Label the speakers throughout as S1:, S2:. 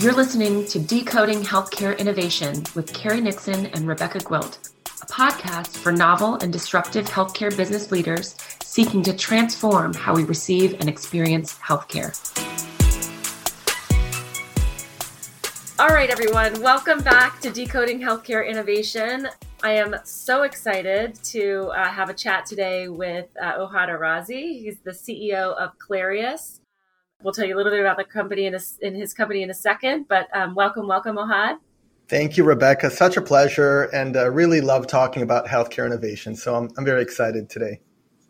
S1: You're listening to Decoding Healthcare Innovation with Carrie Nixon and Rebecca Gwilt, a podcast for novel and disruptive healthcare business leaders seeking to transform how we receive and experience healthcare. All right, everyone, welcome back to Decoding Healthcare Innovation. I am so excited to uh, have a chat today with uh, Ohad. He's the CEO of Clarius. We'll tell you a little bit about the company in, a, in his company in a second, but um, welcome, welcome, Ohad.
S2: Thank you, Rebecca. Such a pleasure, and uh, really love talking about healthcare innovation. So I'm, I'm very excited today.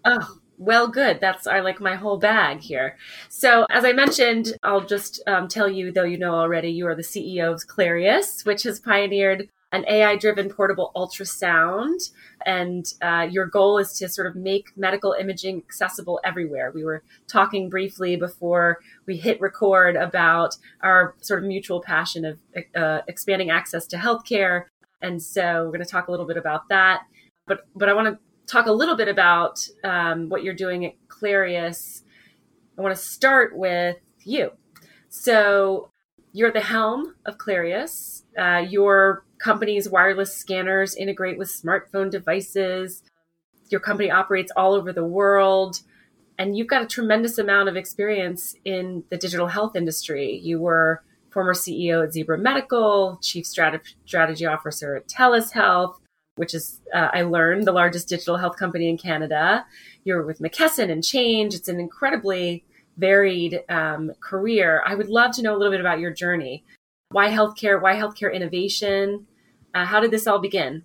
S1: Oh, well, good. That's our like my whole bag here. So, as I mentioned, I'll just um, tell you, though you know already, you are the CEO of Clarius, which has pioneered an AI driven portable ultrasound. And uh, your goal is to sort of make medical imaging accessible everywhere. We were talking briefly before we hit record about our sort of mutual passion of uh, expanding access to healthcare. And so we're going to talk a little bit about that. But, but I want to talk a little bit about um, what you're doing at Clarius. I want to start with you. So you're at the helm of Clarius. Uh, your company's wireless scanners integrate with smartphone devices. Your company operates all over the world. And you've got a tremendous amount of experience in the digital health industry. You were former CEO at Zebra Medical, chief strategy officer at TELUS Health, which is, uh, I learned, the largest digital health company in Canada. You're with McKesson and Change. It's an incredibly varied um, career. I would love to know a little bit about your journey. Why healthcare? Why healthcare innovation? Uh, how did this all begin?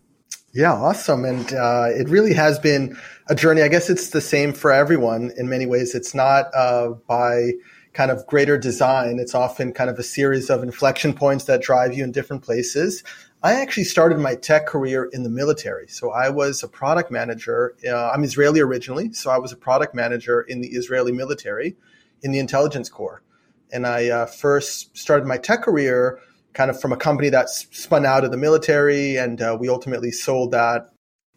S2: Yeah, awesome. And uh, it really has been a journey. I guess it's the same for everyone in many ways. It's not uh, by kind of greater design, it's often kind of a series of inflection points that drive you in different places. I actually started my tech career in the military. So I was a product manager. Uh, I'm Israeli originally, so I was a product manager in the Israeli military in the intelligence corps. And I uh, first started my tech career kind of from a company that spun out of the military, and uh, we ultimately sold that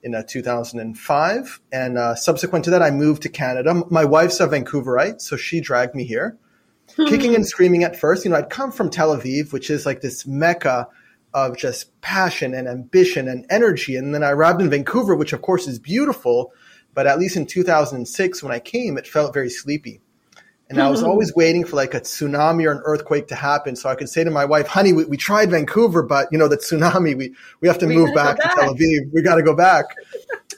S2: in uh, 2005. And uh, subsequent to that, I moved to Canada. My wife's a Vancouverite, so she dragged me here, hmm. kicking and screaming at first. You know, I'd come from Tel Aviv, which is like this mecca of just passion and ambition and energy. And then I arrived in Vancouver, which of course is beautiful, but at least in 2006 when I came, it felt very sleepy. And I was always waiting for like a tsunami or an earthquake to happen so I could say to my wife, honey, we, we tried Vancouver, but you know, the tsunami, we, we have to we move back, back, to Tel Aviv. We got to go back.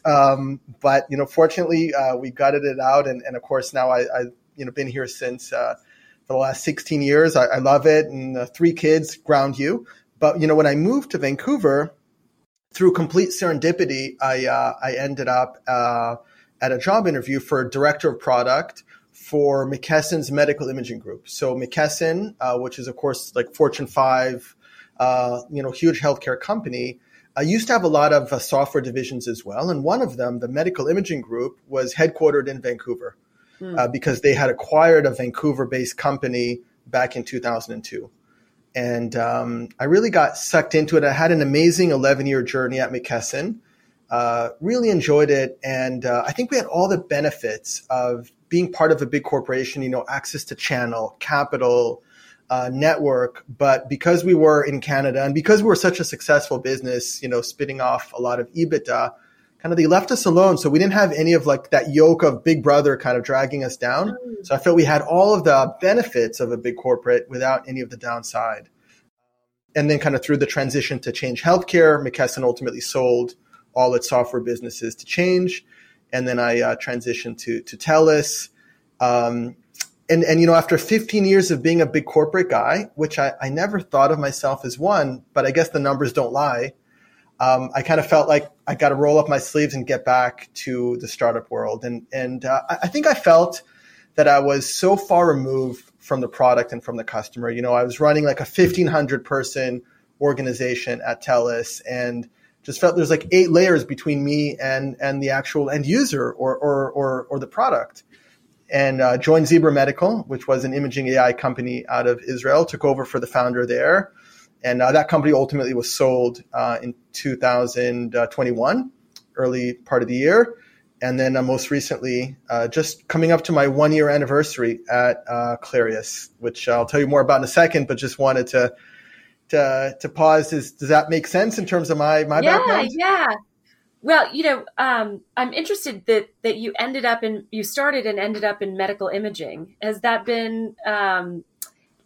S2: um, but, you know, fortunately, uh, we gutted it out. And, and of course, now I, I, you know, been here since, uh, for the last 16 years. I, I love it. And uh, three kids ground you. But, you know, when I moved to Vancouver, through complete serendipity, I, uh, I ended up, uh, at a job interview for director of product for McKesson's medical imaging group. So McKesson, uh, which is of course like Fortune five, uh, you know, huge healthcare company, uh, used to have a lot of uh, software divisions as well. And one of them, the medical imaging group, was headquartered in Vancouver mm. because they had acquired a Vancouver-based company back in 2002. And um, I really got sucked into it. I had an amazing 11 year journey at McKesson. Uh, really enjoyed it. And uh, I think we had all the benefits of being part of a big corporation, you know, access to channel, capital, uh, network. But because we were in Canada and because we were such a successful business, you know, spitting off a lot of EBITDA, kind of they left us alone. So we didn't have any of like that yoke of big brother kind of dragging us down. Mm. So I felt we had all of the benefits of a big corporate without any of the downside. And then kind of through the transition to change healthcare, McKesson ultimately sold all its software businesses to change and then I uh, transitioned to to TELUS. Um, and and you know, after 15 years of being a big corporate guy, which I, I never thought of myself as one, but I guess the numbers don't lie. Um, I kind of felt like I got to roll up my sleeves and get back to the startup world. And and uh, I think I felt that I was so far removed from the product and from the customer. You know, I was running like a 1500 person organization at TELUS and just felt there's like eight layers between me and and the actual end user or or or, or the product and uh, joined Zebra Medical, which was an imaging AI company out of Israel, took over for the founder there. And uh, that company ultimately was sold uh, in 2021, early part of the year. and then uh, most recently, uh, just coming up to my one year anniversary at uh, Clarius, which I'll tell you more about in a second. But just wanted to to to pause. Is does that make sense in terms of my my
S1: yeah,
S2: background?
S1: Yeah, Well, you know, um, I'm interested that that you ended up in you started and ended up in medical imaging. Has that been um,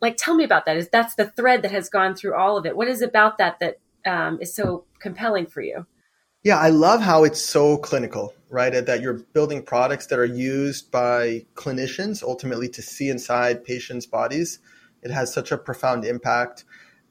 S1: like? Tell me about that. Is that's the thread that has gone through all of it? What is about that that um, is so compelling for you?
S2: Yeah, I love how it's so clinical, right? That you're building products that are used by clinicians ultimately to see inside patients' bodies. It has such a profound impact.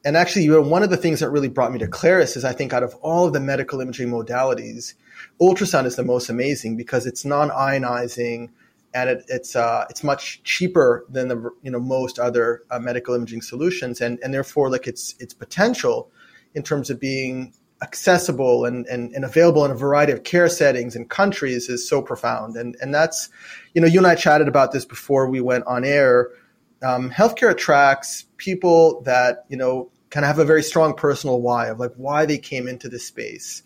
S2: And actually, one of the things that really brought me to Clarius is I think out of all of the medical imaging modalities, ultrasound is the most amazing because it's non-ionizing and it, it's uh, it's much cheaper than the you know most other uh, medical imaging solutions, and and therefore like its its potential in terms of being accessible and, and, and available in a variety of care settings and countries is so profound. And, and that's, you know, you and I chatted about this before we went on air. Um, healthcare attracts people that, you know, kind of have a very strong personal why of like why they came into this space.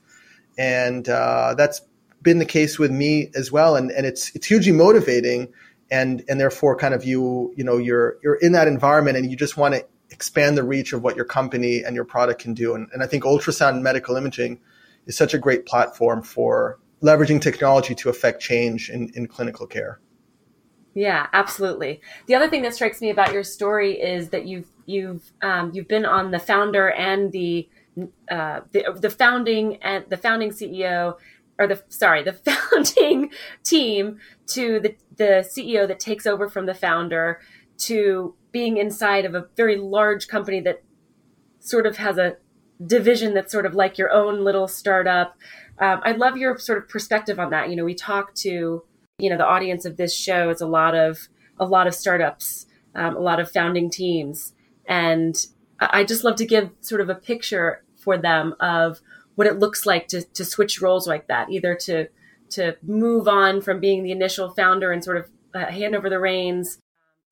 S2: And uh, that's been the case with me as well. And, and it's, it's hugely motivating. And, and therefore kind of you, you know, you're, you're in that environment and you just want to expand the reach of what your company and your product can do. And, and I think ultrasound and medical imaging is such a great platform for leveraging technology to affect change in, in clinical care.
S1: Yeah, absolutely. The other thing that strikes me about your story is that you've you've um, you've been on the founder and the uh, the, the founding and the founding CEO or the sorry the founding team to the the CEO that takes over from the founder to being inside of a very large company that sort of has a division that's sort of like your own little startup. Um, I love your sort of perspective on that. You know, we talk to you know the audience of this show is a lot of a lot of startups, um, a lot of founding teams, and I just love to give sort of a picture for them of what it looks like to to switch roles like that, either to to move on from being the initial founder and sort of uh, hand over the reins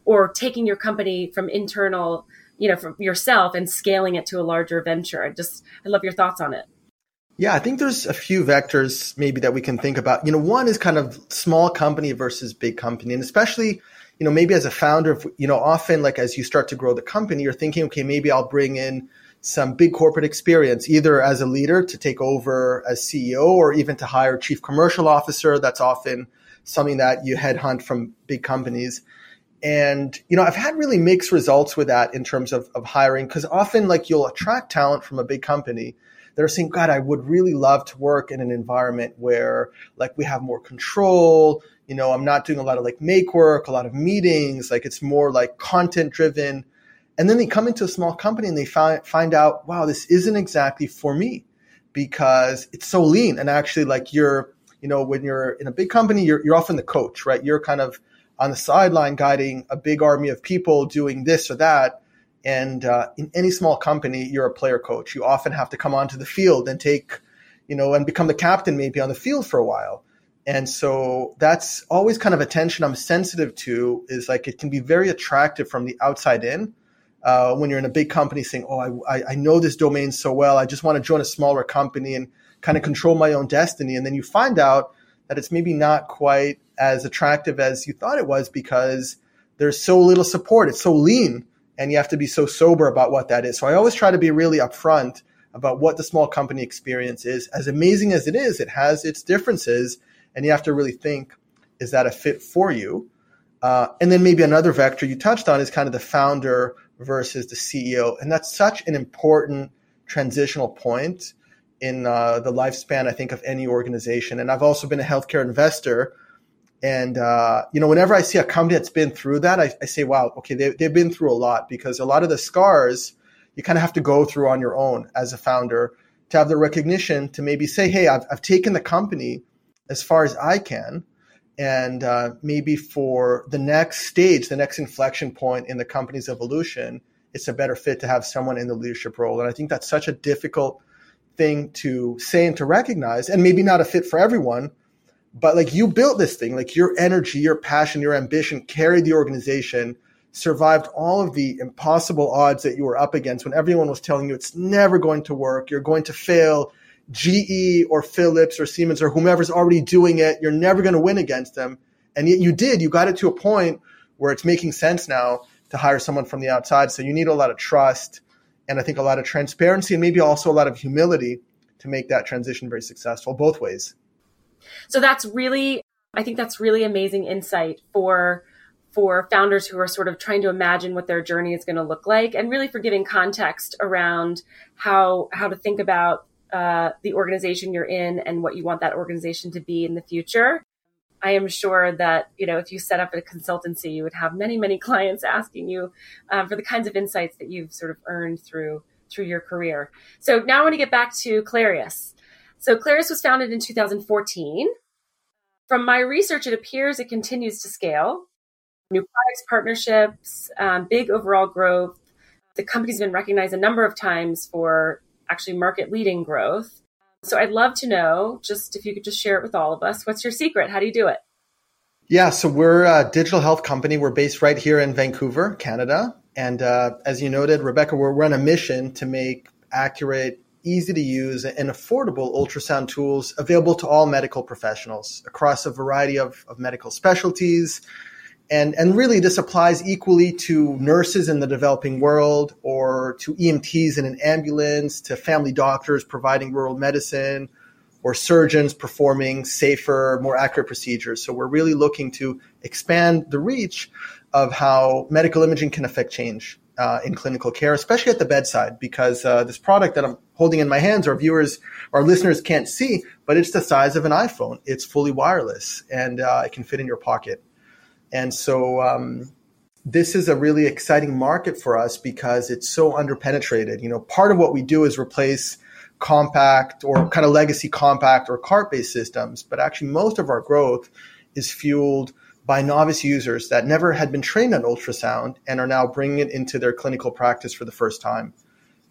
S1: or taking your company from internal, you know, from yourself and scaling it to a larger venture. I just, I love your thoughts on it.
S2: Yeah, I think there's a few vectors maybe that we can think about. You know, one is kind of small company versus big company. And especially, you know, maybe as a founder, you know, often like as you start to grow the company, you're thinking, okay, maybe I'll bring in some big corporate experience, either as a leader to take over as CEO or even to hire chief commercial officer. That's often something that you headhunt from big companies and you know i've had really mixed results with that in terms of, of hiring because often like you'll attract talent from a big company that are saying god i would really love to work in an environment where like we have more control. You know i'm not doing a lot of like make work a lot of meetings. Like it's more like content driven. And then they come into a small company and they find find out wow this isn't exactly for me because it's so lean. And actually like you're you know when you're in a big company you're, you're often the coach right? You're kind of on the sideline guiding a big army of people doing this or that. And uh, in any small company, you're a player coach. You often have to come onto the field and take, you know, and become the captain maybe on the field for a while. And so that's always kind of attention I'm sensitive to is like it can be very attractive from the outside in. Uh, when you're in a big company saying, oh, I, I know this domain so well. I just want to join a smaller company and kind of control my own destiny. And then you find out that it's maybe not quite as attractive as you thought it was because there's so little support. It's so lean and you have to be so sober about what that is. So I always try to be really upfront about what the small company experience is. As amazing as it is, it has its differences and you have to really think, is that a fit for you? Uh, and then maybe another vector you touched on is kind of the founder versus the CEO. And that's such an important transitional point in uh, the lifespan, I think, of any organization. And I've also been a healthcare investor. And, uh, you know, whenever I see a company that's been through that, I, I say, wow, okay, they, they've been through a lot because a lot of the scars you kind of have to go through on your own as a founder to have the recognition to maybe say, hey, I've, I've taken the company as far as I can. And uh, maybe for the next stage, the next inflection point in the company's evolution, it's a better fit to have someone in the leadership role. And I think that's such a difficult thing to say and to recognize, and maybe not a fit for everyone, but like you built this thing, like your energy, your passion, your ambition carried the organization, survived all of the impossible odds that you were up against when everyone was telling you it's never going to work, you're going to fail, GE or Philips or Siemens or whomever's already doing it. You're never going to win against them. And yet you did. You got it to a point where it's making sense now to hire someone from the outside. So you need a lot of trust and I think a lot of transparency and maybe also a lot of humility to make that transition very successful both ways.
S1: So that's really, I think that's really amazing insight for for founders who are sort of trying to imagine what their journey is going to look like and really for giving context around how how to think about uh, the organization you're in and what you want that organization to be in the future. I am sure that you know if you set up a consultancy you would have many many clients asking you um, for the kinds of insights that you've sort of earned through through your career. So now i want to get back to clarius so Clarius was founded in 2014 from my research it appears it continues to scale new products, partnerships, um, big overall growth. The company's been recognized a number of times for actually market leading growth. So I'd love to know just if you could just share it with all of us. What's your secret? How do you do it?
S2: Yeah, so we're a digital health company. We're based right here in Vancouver, Canada. And uh, as you noted, Rebecca, we're, we're on a mission to make accurate, easy to use, and affordable ultrasound tools available to all medical professionals across a variety of, of medical specialties, and and really this applies equally to nurses in the developing world or to EMTs in an ambulance to family doctors providing rural medicine or surgeons performing safer more accurate procedures. So we're really looking to expand the reach of how medical imaging can affect change uh, in clinical care especially at the bedside because uh, this product that i'm holding in my hands our viewers our listeners can't see but it's the size of an iphone it's fully wireless and uh, it can fit in your pocket and so um, this is a really exciting market for us because it's so underpenetrated. You know, part of what we do is replace compact or kind of legacy compact or cart based systems, but actually most of our growth is fueled by novice users that never had been trained on ultrasound and are now bringing it into their clinical practice for the first time.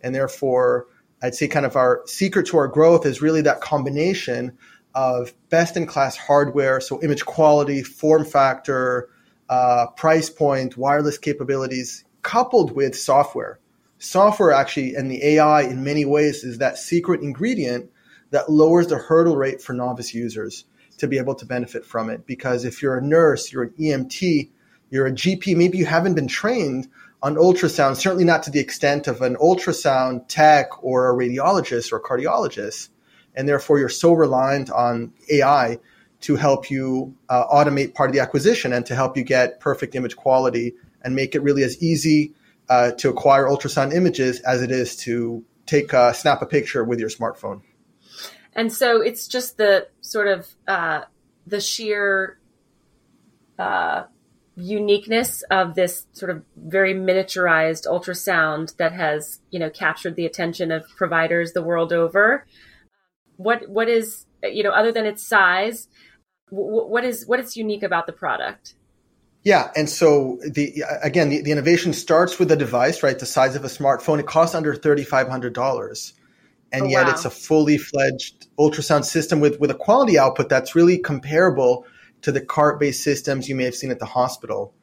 S2: And therefore, I'd say kind of our secret to our growth is really that combination of best in class hardware, so image quality, form factor, uh, price point, wireless capabilities, coupled with software. Software actually and the AI in many ways is that secret ingredient that lowers the hurdle rate for novice users to be able to benefit from it. Because if you're a nurse, you're an EMT, you're a GP, maybe you haven't been trained on ultrasound, certainly not to the extent of an ultrasound tech or a radiologist or a cardiologist and therefore you're so reliant on AI to help you uh, automate part of the acquisition and to help you get perfect image quality and make it really as easy uh, to acquire ultrasound images as it is to take a, snap a picture with your smartphone.
S1: And so it's just the sort of uh, the sheer uh, uniqueness of this sort of very miniaturized ultrasound that has you know captured the attention of providers the world over. What what is you know other than its size what is what is unique about the product?
S2: Yeah and so the again the, the innovation starts with the device right the size of a smartphone. It costs under $3500 and oh, yet wow. it's a fully fledged ultrasound system with with a quality output that's really comparable to the cart based systems you may have seen at the hospital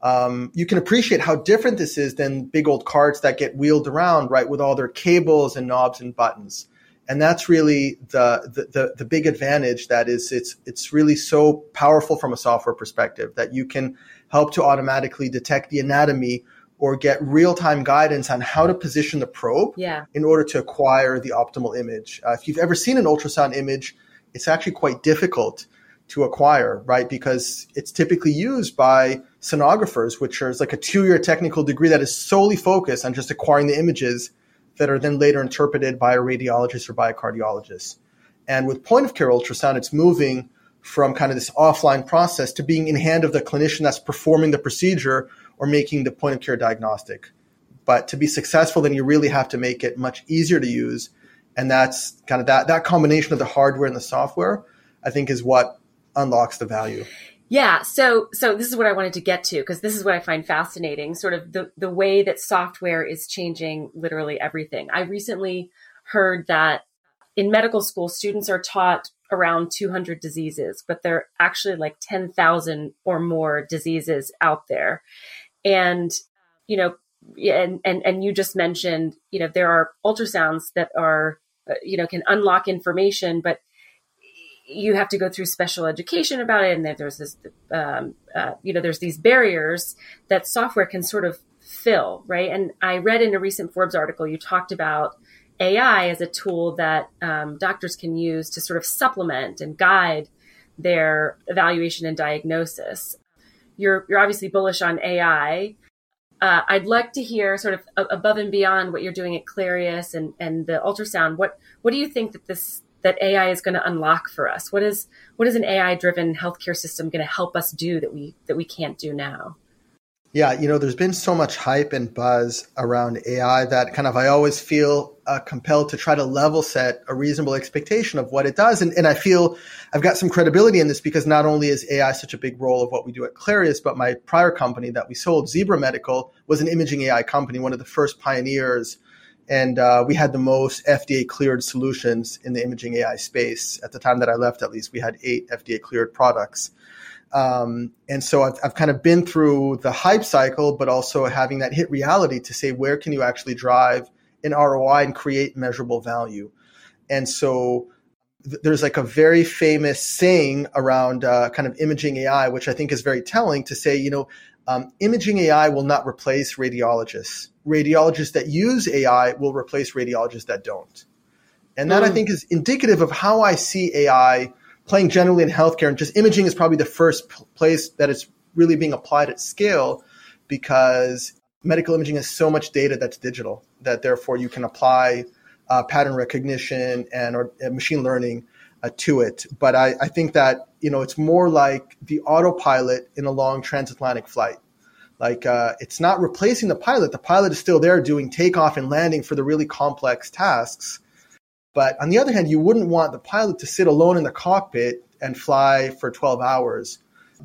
S2: um, you can appreciate how different this is than big old carts that get wheeled around right with all their cables and knobs and buttons and that's really the, the, the the big advantage that is it's it's really so powerful from a software perspective that you can help to automatically detect the anatomy or get real-time guidance on how to position the probe
S1: yeah.
S2: in order to acquire the optimal image uh, if you've ever seen an ultrasound image it's actually quite difficult to acquire right because it's typically used by sonographers which is like a two-year technical degree that is solely focused on just acquiring the images that are then later interpreted by a radiologist or by a cardiologist. And with point of care ultrasound, it's moving from kind of this offline process to being in hand of the clinician that's performing the procedure or making the point of care diagnostic. But to be successful, then you really have to make it much easier to use. And that's kind of that, that combination of the hardware and the software, I think is what unlocks the value.
S1: Yeah, so so this is what I wanted to get to because this is what I find fascinating, sort of the the way that software is changing literally everything. I recently heard that in medical school students are taught around 200 diseases, but there are actually like 10,000 or more diseases out there. And you know, and and and you just mentioned, you know, there are ultrasounds that are uh, you know, can unlock information, but you have to go through special education about it. And there's this, um, uh, you know, there's these barriers that software can sort of fill, right? And I read in a recent Forbes article, you talked about AI as a tool that um, doctors can use to sort of supplement and guide their evaluation and diagnosis. You're, you're obviously bullish on AI. Uh, I'd like to hear sort of above and beyond what you're doing at Clarius and, and the ultrasound. What what do you think that this that AI is going to unlock for us? What is what is an AI driven healthcare system going to help us do that we that we can't do now?
S2: Yeah, you know, there's been so much hype and buzz around AI that kind of I always feel uh, compelled to try to level set a reasonable expectation of what it does. And, and I feel I've got some credibility in this because not only is AI such a big role of what we do at Clarius, but my prior company that we sold, Zebra Medical, was an imaging AI company, one of the first pioneers and uh, we had the most FDA cleared solutions in the imaging AI space. At the time that I left, at least, we had eight FDA cleared products. Um, and so I've, I've kind of been through the hype cycle, but also having that hit reality to say, where can you actually drive an ROI and create measurable value? And so th- there's like a very famous saying around uh, kind of imaging AI, which I think is very telling to say, you know, um, imaging AI will not replace radiologists. Radiologists that use AI will replace radiologists that don't. And that mm. I think is indicative of how I see AI playing generally in healthcare. And just imaging is probably the first place that it's really being applied at scale because medical imaging has so much data that's digital that therefore you can apply uh, pattern recognition and or uh, machine learning uh, to it. But I, I think that you know it's more like the autopilot in a long transatlantic flight. Like uh, it's not replacing the pilot. The pilot is still there doing takeoff and landing for the really complex tasks. But on the other hand, you wouldn't want the pilot to sit alone in the cockpit and fly for 12 hours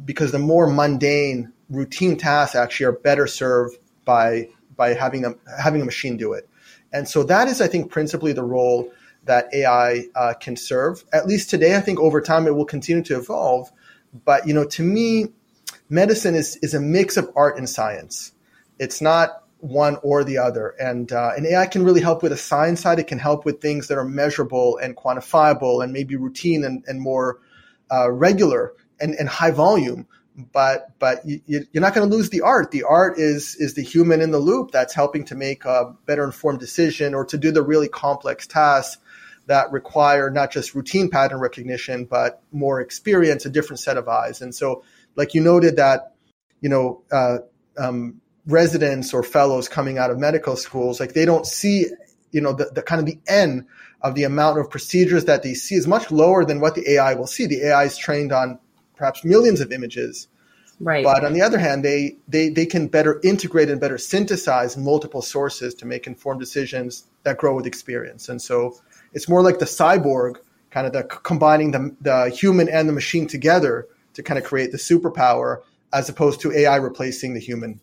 S2: because the more mundane, routine tasks actually are better served by by having them having a machine do it. And so that is, I think, principally the role that AI uh, can serve. At least today, I think over time it will continue to evolve. But you know, to me, medicine is is a mix of art and science. It's not one or the other. And uh, and AI can really help with the science side. It can help with things that are measurable and quantifiable and maybe routine and, and more uh, regular and, and high volume. But but you, you're not going to lose the art. The art is is the human in the loop that's helping to make a better informed decision or to do the really complex tasks that require not just routine pattern recognition, but more experience, a different set of eyes. And so, like you noted that, you know, uh, um, residents or fellows coming out of medical schools, like they don't see, you know, the, the kind of the end of the amount of procedures that they see is much lower than what the AI will see. The AI is trained on perhaps millions of images.
S1: Right.
S2: But on the other hand, they, they, they can better integrate and better synthesize multiple sources to make informed decisions that grow with experience. And so it's more like the cyborg, kind of the combining the, the human and the machine together to kind of create the superpower, as opposed to AI replacing the human.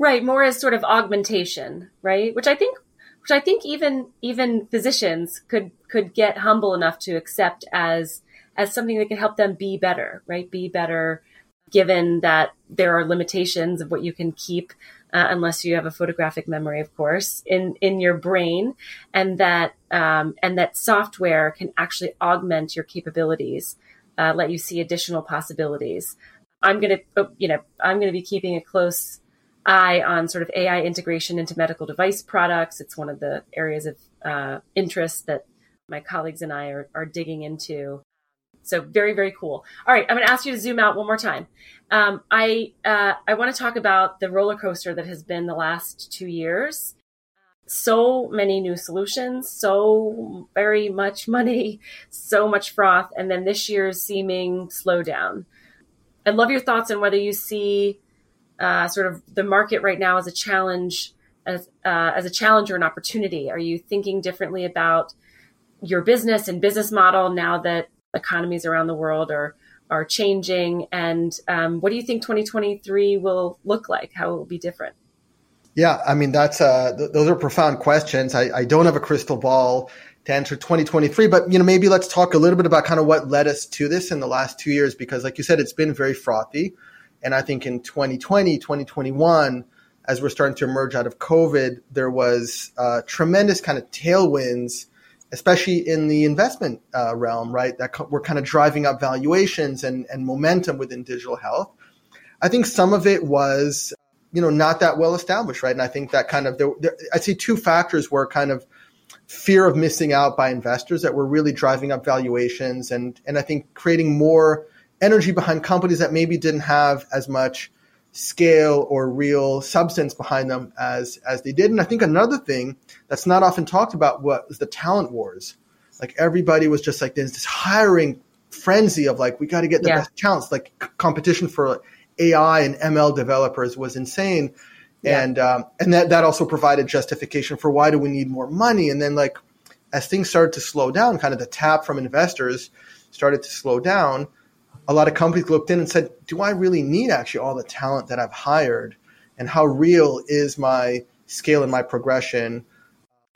S1: Right, more as sort of augmentation, right? Which I think, which I think even even physicians could could get humble enough to accept as as something that can help them be better, right? Be better, given that there are limitations of what you can keep uh, unless you have a photographic memory, of course, in in your brain, and that um, and that software can actually augment your capabilities, uh, let you see additional possibilities. I'm gonna, oh, you know, I'm gonna be keeping a close eye on sort of AI integration into medical device products. It's one of the areas of uh, interest that my colleagues and I are, are digging into. So very, very cool. All right, I'm going to ask you to zoom out one more time. Um, I uh, I want to talk about the roller coaster that has been the last two years. So many new solutions, so very much money, so much froth, and then this year's seeming slowdown. I'd love your thoughts on whether you see uh, sort of the market right now as a challenge, as uh, as a challenge or an opportunity. Are you thinking differently about your business and business model now that economies around the world are are changing, and um, what do you think 2023 will look like? How it will be different?
S2: Yeah, I mean that's uh, th- those are profound questions. I, I don't have a crystal ball to answer 2023, but you know maybe let's talk a little bit about kind of what led us to this in the last two years because, like you said, it's been very frothy, and I think in 2020, 2021, as we're starting to emerge out of COVID, there was uh, tremendous kind of tailwinds especially in the investment uh, realm, right? That co- we're kind of driving up valuations and, and momentum within digital health. I think some of it was, you know, not that well established, right? And I think that kind of, there, there, I'd say two factors were kind of fear of missing out by investors that were really driving up valuations and, and I think creating more energy behind companies that maybe didn't have as much scale or real substance behind them as as they did. And I think another thing that's not often talked about was the talent wars. Like everybody was just like there's this hiring frenzy of like we got to get the yeah. best talents. Like c- competition for AI and ML developers was insane. Yeah. And um, and that that also provided justification for why do we need more money? And then like as things started to slow down, kind of the tap from investors started to slow down a lot of companies looked in and said, do I really need actually all the talent that I've hired? And how real is my scale and my progression?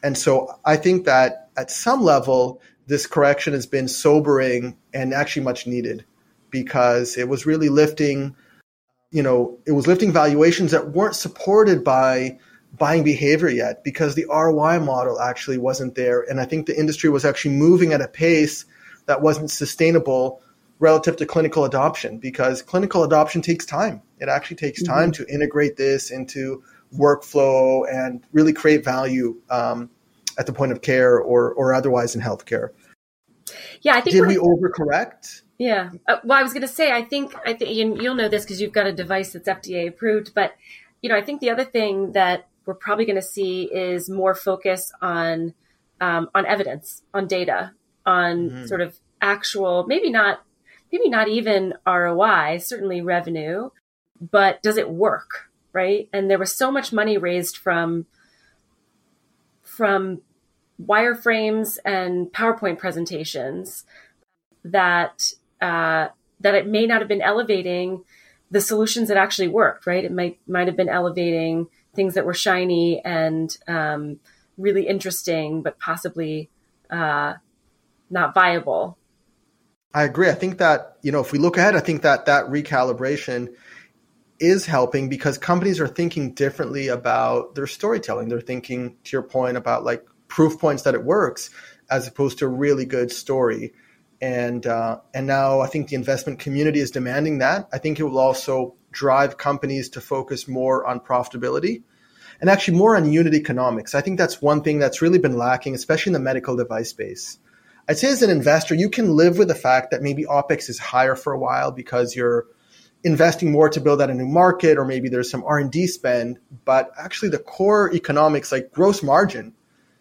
S2: And so I think that at some level, this correction has been sobering and actually much needed because it was really lifting, you know, it was lifting valuations that weren't supported by buying behavior yet because the ROI model actually wasn't there. And I think the industry was actually moving at a pace that wasn't sustainable relative to clinical adoption because clinical adoption takes time. It actually takes mm-hmm. time to integrate this into workflow and really create value um, at the point of care or, or otherwise in healthcare.
S1: Yeah, I think
S2: did we overcorrect?
S1: Yeah. Uh, well, I was going to say, I think I think you'll know this because you've got a device that's FDA approved. But you know, I think the other thing that we're probably going to see is more focus on um, on evidence, on data, on mm-hmm. sort of actual, maybe not maybe not even ROI, certainly revenue, but does it work? Right. And there was so much money raised from, from wireframes and PowerPoint presentations that, uh, that it may not have been elevating the solutions that actually worked, right? It might, might have been elevating things that were shiny and, um, really interesting, but possibly, uh, not viable
S2: I agree. I think that, you know, if we look ahead, I think that that recalibration is helping because companies are thinking differently about their storytelling. They're thinking, to your point, about like proof points that it works as opposed to a really good story. And uh, and now I think the investment community is demanding that. I think it will also drive companies to focus more on profitability and actually more on unit economics. I think that's one thing that's really been lacking, especially in the medical device space. I'd say as an investor, you can live with the fact that maybe OPEX is higher for a while because you're investing more to build out a new market or maybe there's some R&D spend, but actually the core economics like gross margin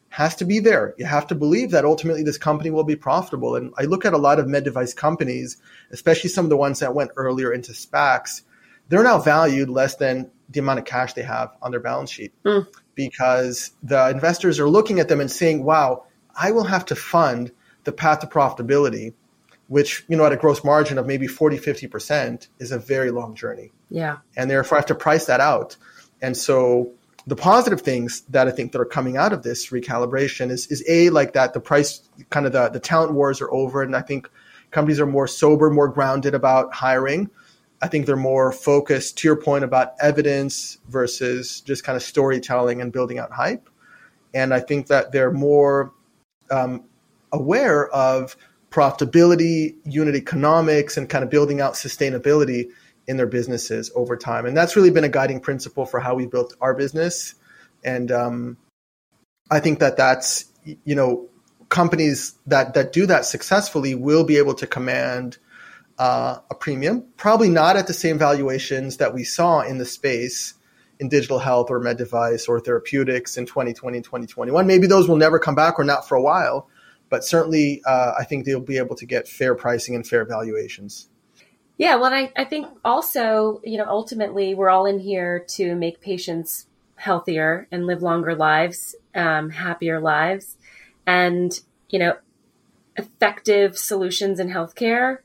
S2: has to be there. You have to believe that ultimately this company will be profitable. And I look at a lot of med device companies, especially some of the ones that went earlier into SPACs, they're now valued less than the amount of cash they have on their balance sheet mm. because the investors are looking at them and saying, wow, I will have to fund – the path to profitability, which, you know, at a gross margin of maybe 40, 50% is a very long journey.
S1: Yeah.
S2: And therefore I have to price that out. And so the positive things that I think that are coming out of this recalibration is, is a like that the price kind of the, the talent wars are over. And I think companies are more sober, more grounded about hiring. I think they're more focused to your point about evidence versus just kind of storytelling and building out hype. And I think that they're more um, aware of profitability, unit economics, and kind of building out sustainability in their businesses over time. And that's really been a guiding principle for how we built our business. And um, I think that that's, you know, companies that, that do that successfully will be able to command uh, a premium, probably not at the same valuations that we saw in the space in digital health or med device or therapeutics in 2020 and 2021. Maybe those will never come back or not for a while but certainly uh, I think they'll be able to get fair pricing and fair valuations.
S1: Yeah, well, I, I think also, you know, ultimately we're all in here to make patients healthier and live longer lives, um, happier lives. And, you know, effective solutions in healthcare,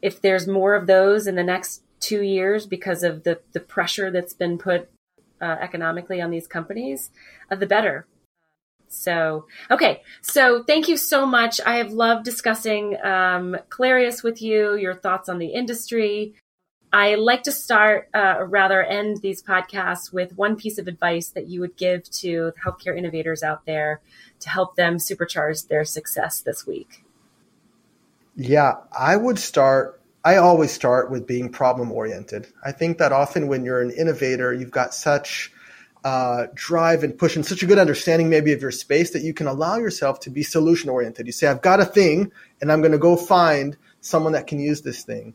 S1: if there's more of those in the next two years because of the, the pressure that's been put uh, economically on these companies, uh, the better so, okay. So, thank you so much. I have loved discussing um, Clarius with you, your thoughts on the industry. I like to start, uh, or rather end these podcasts with one piece of advice that you would give to healthcare innovators out there to help them supercharge their success this week.
S2: Yeah, I would start. I always start with being problem oriented. I think that often when you're an innovator, you've got such uh, drive and push and such a good understanding maybe of your space that you can allow yourself to be solution oriented. You say, I've got a thing and I'm going to go find someone that can use this thing.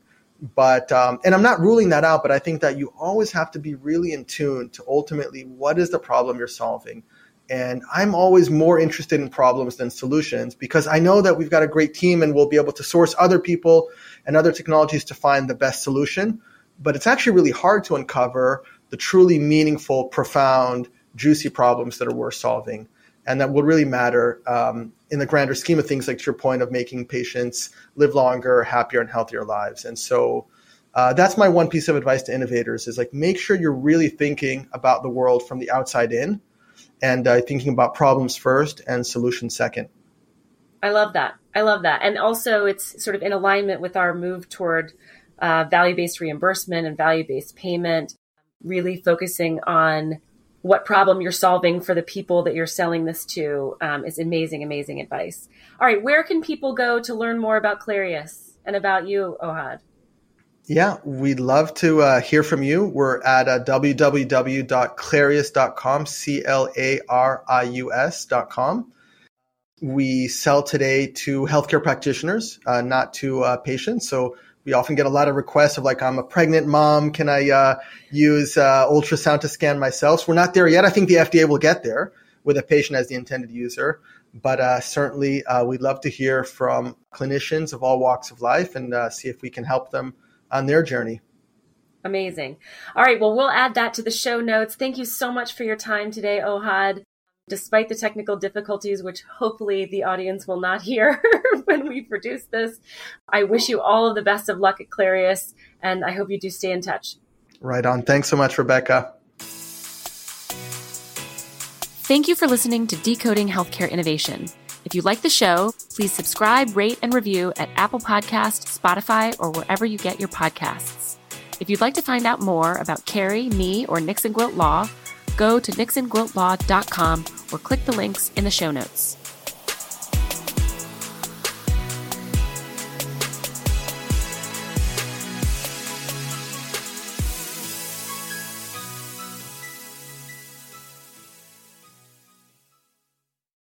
S2: But, um, and I'm not ruling that out, but I think that you always have to be really in tune to ultimately what is the problem you're solving. And I'm always more interested in problems than solutions because I know that we've got a great team and we'll be able to source other people and other technologies to find the best solution. But it's actually really hard to uncover the truly meaningful, profound, juicy problems that are worth solving and that will really matter um, in the grander scheme of things, like to your point of making patients live longer, happier, and healthier lives. And so uh, that's my one piece of advice to innovators is like make sure you're really thinking about the world from the outside in and uh, thinking about problems first and solutions second.
S1: I love that. I love that. And also, it's sort of in alignment with our move toward uh, value based reimbursement and value based payment really focusing on what problem you're solving for the people that you're selling this to um, is amazing, amazing advice. All right, where can people go to learn more about Clarius and about you, Ohad?
S2: Yeah, we'd love to uh, hear from you. We're at uh, www.clarius.com, C L A R I U S.com. We sell today to healthcare practitioners, uh, not to uh, patients. So we often get a lot of requests of like, I'm a pregnant mom. Can I uh, use uh, ultrasound to scan myself? So we're not there yet. I think the FDA will get there with a patient as the intended user. But uh, certainly, uh, we'd love to hear from clinicians of all walks of life and uh, see if we can help them on their journey.
S1: Amazing. All right. Well, we'll add that to the show notes. Thank you so much for your time today, Ohad despite the technical difficulties, which hopefully the audience will not hear when we produce this. I wish you all of the best of luck at Clarius, and I hope you do stay in touch.
S2: Right on. Thanks so much, Rebecca.
S1: Thank you for listening to Decoding Healthcare Innovation. If you like the show, please subscribe, rate, and review at Apple Podcast, Spotify, or wherever you get your podcasts. If you'd like to find out more about Carrie, me, or Nixon Gwilt Law, go to nixongwiltlaw.com or click the links in the show notes.